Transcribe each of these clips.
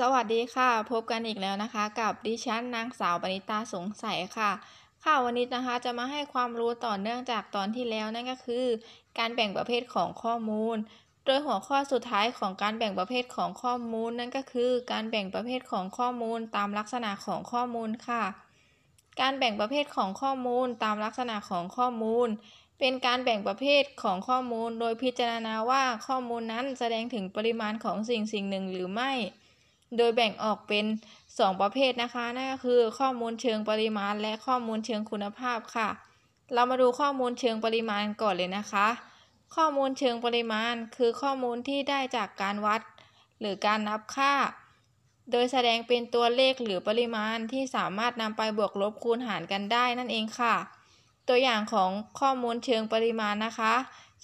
สวัสดีค่ะ พบกันอีกแล้วนะคะ กับดิฉันนางสาวปณิตาสงสัยค่ะ ค่ะวันนี้นะคะจะมาให้ความรู้ต่อเนื่องจากตอนที่แล้วนั่นก็คือ การแบ่งประเภทของข้อมูล โดยหัวข้อสุดท้ายของการแบ่งประเภทของข้อมูล นั่นก็คือ การแบ่งประเภทของข้อมูลตามลักษณะของข้อมูลค่ะ การแบ่งประเภทของข้อมูลตามลักษณะของข้อมูล เป็นการแบ่งประเภทของข้อมูล โดยพิจารณาว่าข้อมูลนั้นแสดงถึงปริมาณของสิ่งสิ่งหนึ่งหรือไม่ โดยแบ่งออกเป็น 2 ประเภทนะคะ นั่นก็คือข้อมูลเชิงปริมาณ และข้อมูลเชิงคุณภาพค่ะ เรามาดูข้อมูลเชิงปริมาณก่อนเลยนะคะ ข้อมูลเชิงปริมาณ คือข้อมูลที่ได้จากการวัด หรือการนับค่า โดยแสดงเป็นตัวเลขหรือปริมาณที่สามารถนำไปบวกลบคูณหารกันได้นั่นเองค่ะ ตัวอย่างของข้อมูลเชิงปริมาณนะคะ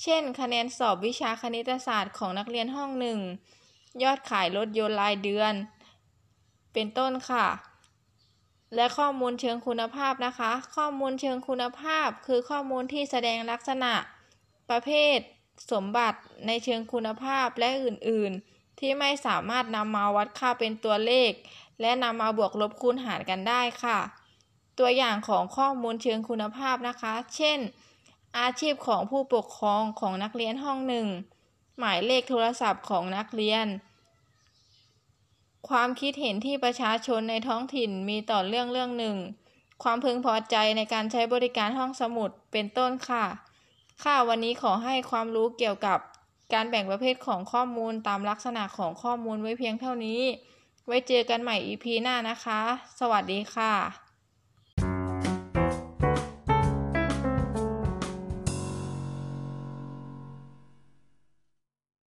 เช่น คะแนนสอบวิชาคณิตศาสตร์ของนักเรียนห้องหนึ่ง ยอดขายรถยนต์รายเดือน เป็นต้นค่ะ และข้อมูลเชิงคุณภาพนะคะ ข้อมูลเชิงคุณภาพ คือข้อมูลที่แสดงลักษณะ ประเภท สมบัติในเชิงคุณภาพและอื่น ๆ ที่ไม่สามารถนำมาวัดค่าเป็นตัวเลข และนำมาบวกลบคูณหารกันได้ค่ะ ตัวอย่างของข้อมูลเชิงคุณภาพนะคะ เช่น อาชีพของผู้ปกครองของนักเรียนห้องหนึ่ง หมายเลขโทรศัพท์ของนักเรียน ความคิดเห็นที่ประชาชนในท้องถิ่นมีต่อเรื่องเรื่องหนึ่ง ความพึงพอใจในการใช้บริการห้องสมุดเป็นต้นค่ะ ค่ะวันนี้ขอให้ความรู้เกี่ยวกับการแบ่งประเภทของข้อมูลตามลักษณะของข้อมูลไว้เพียงเท่านี้ ไว้เจอกันใหม่ EP หน้านะคะ สวัสดีค่ะ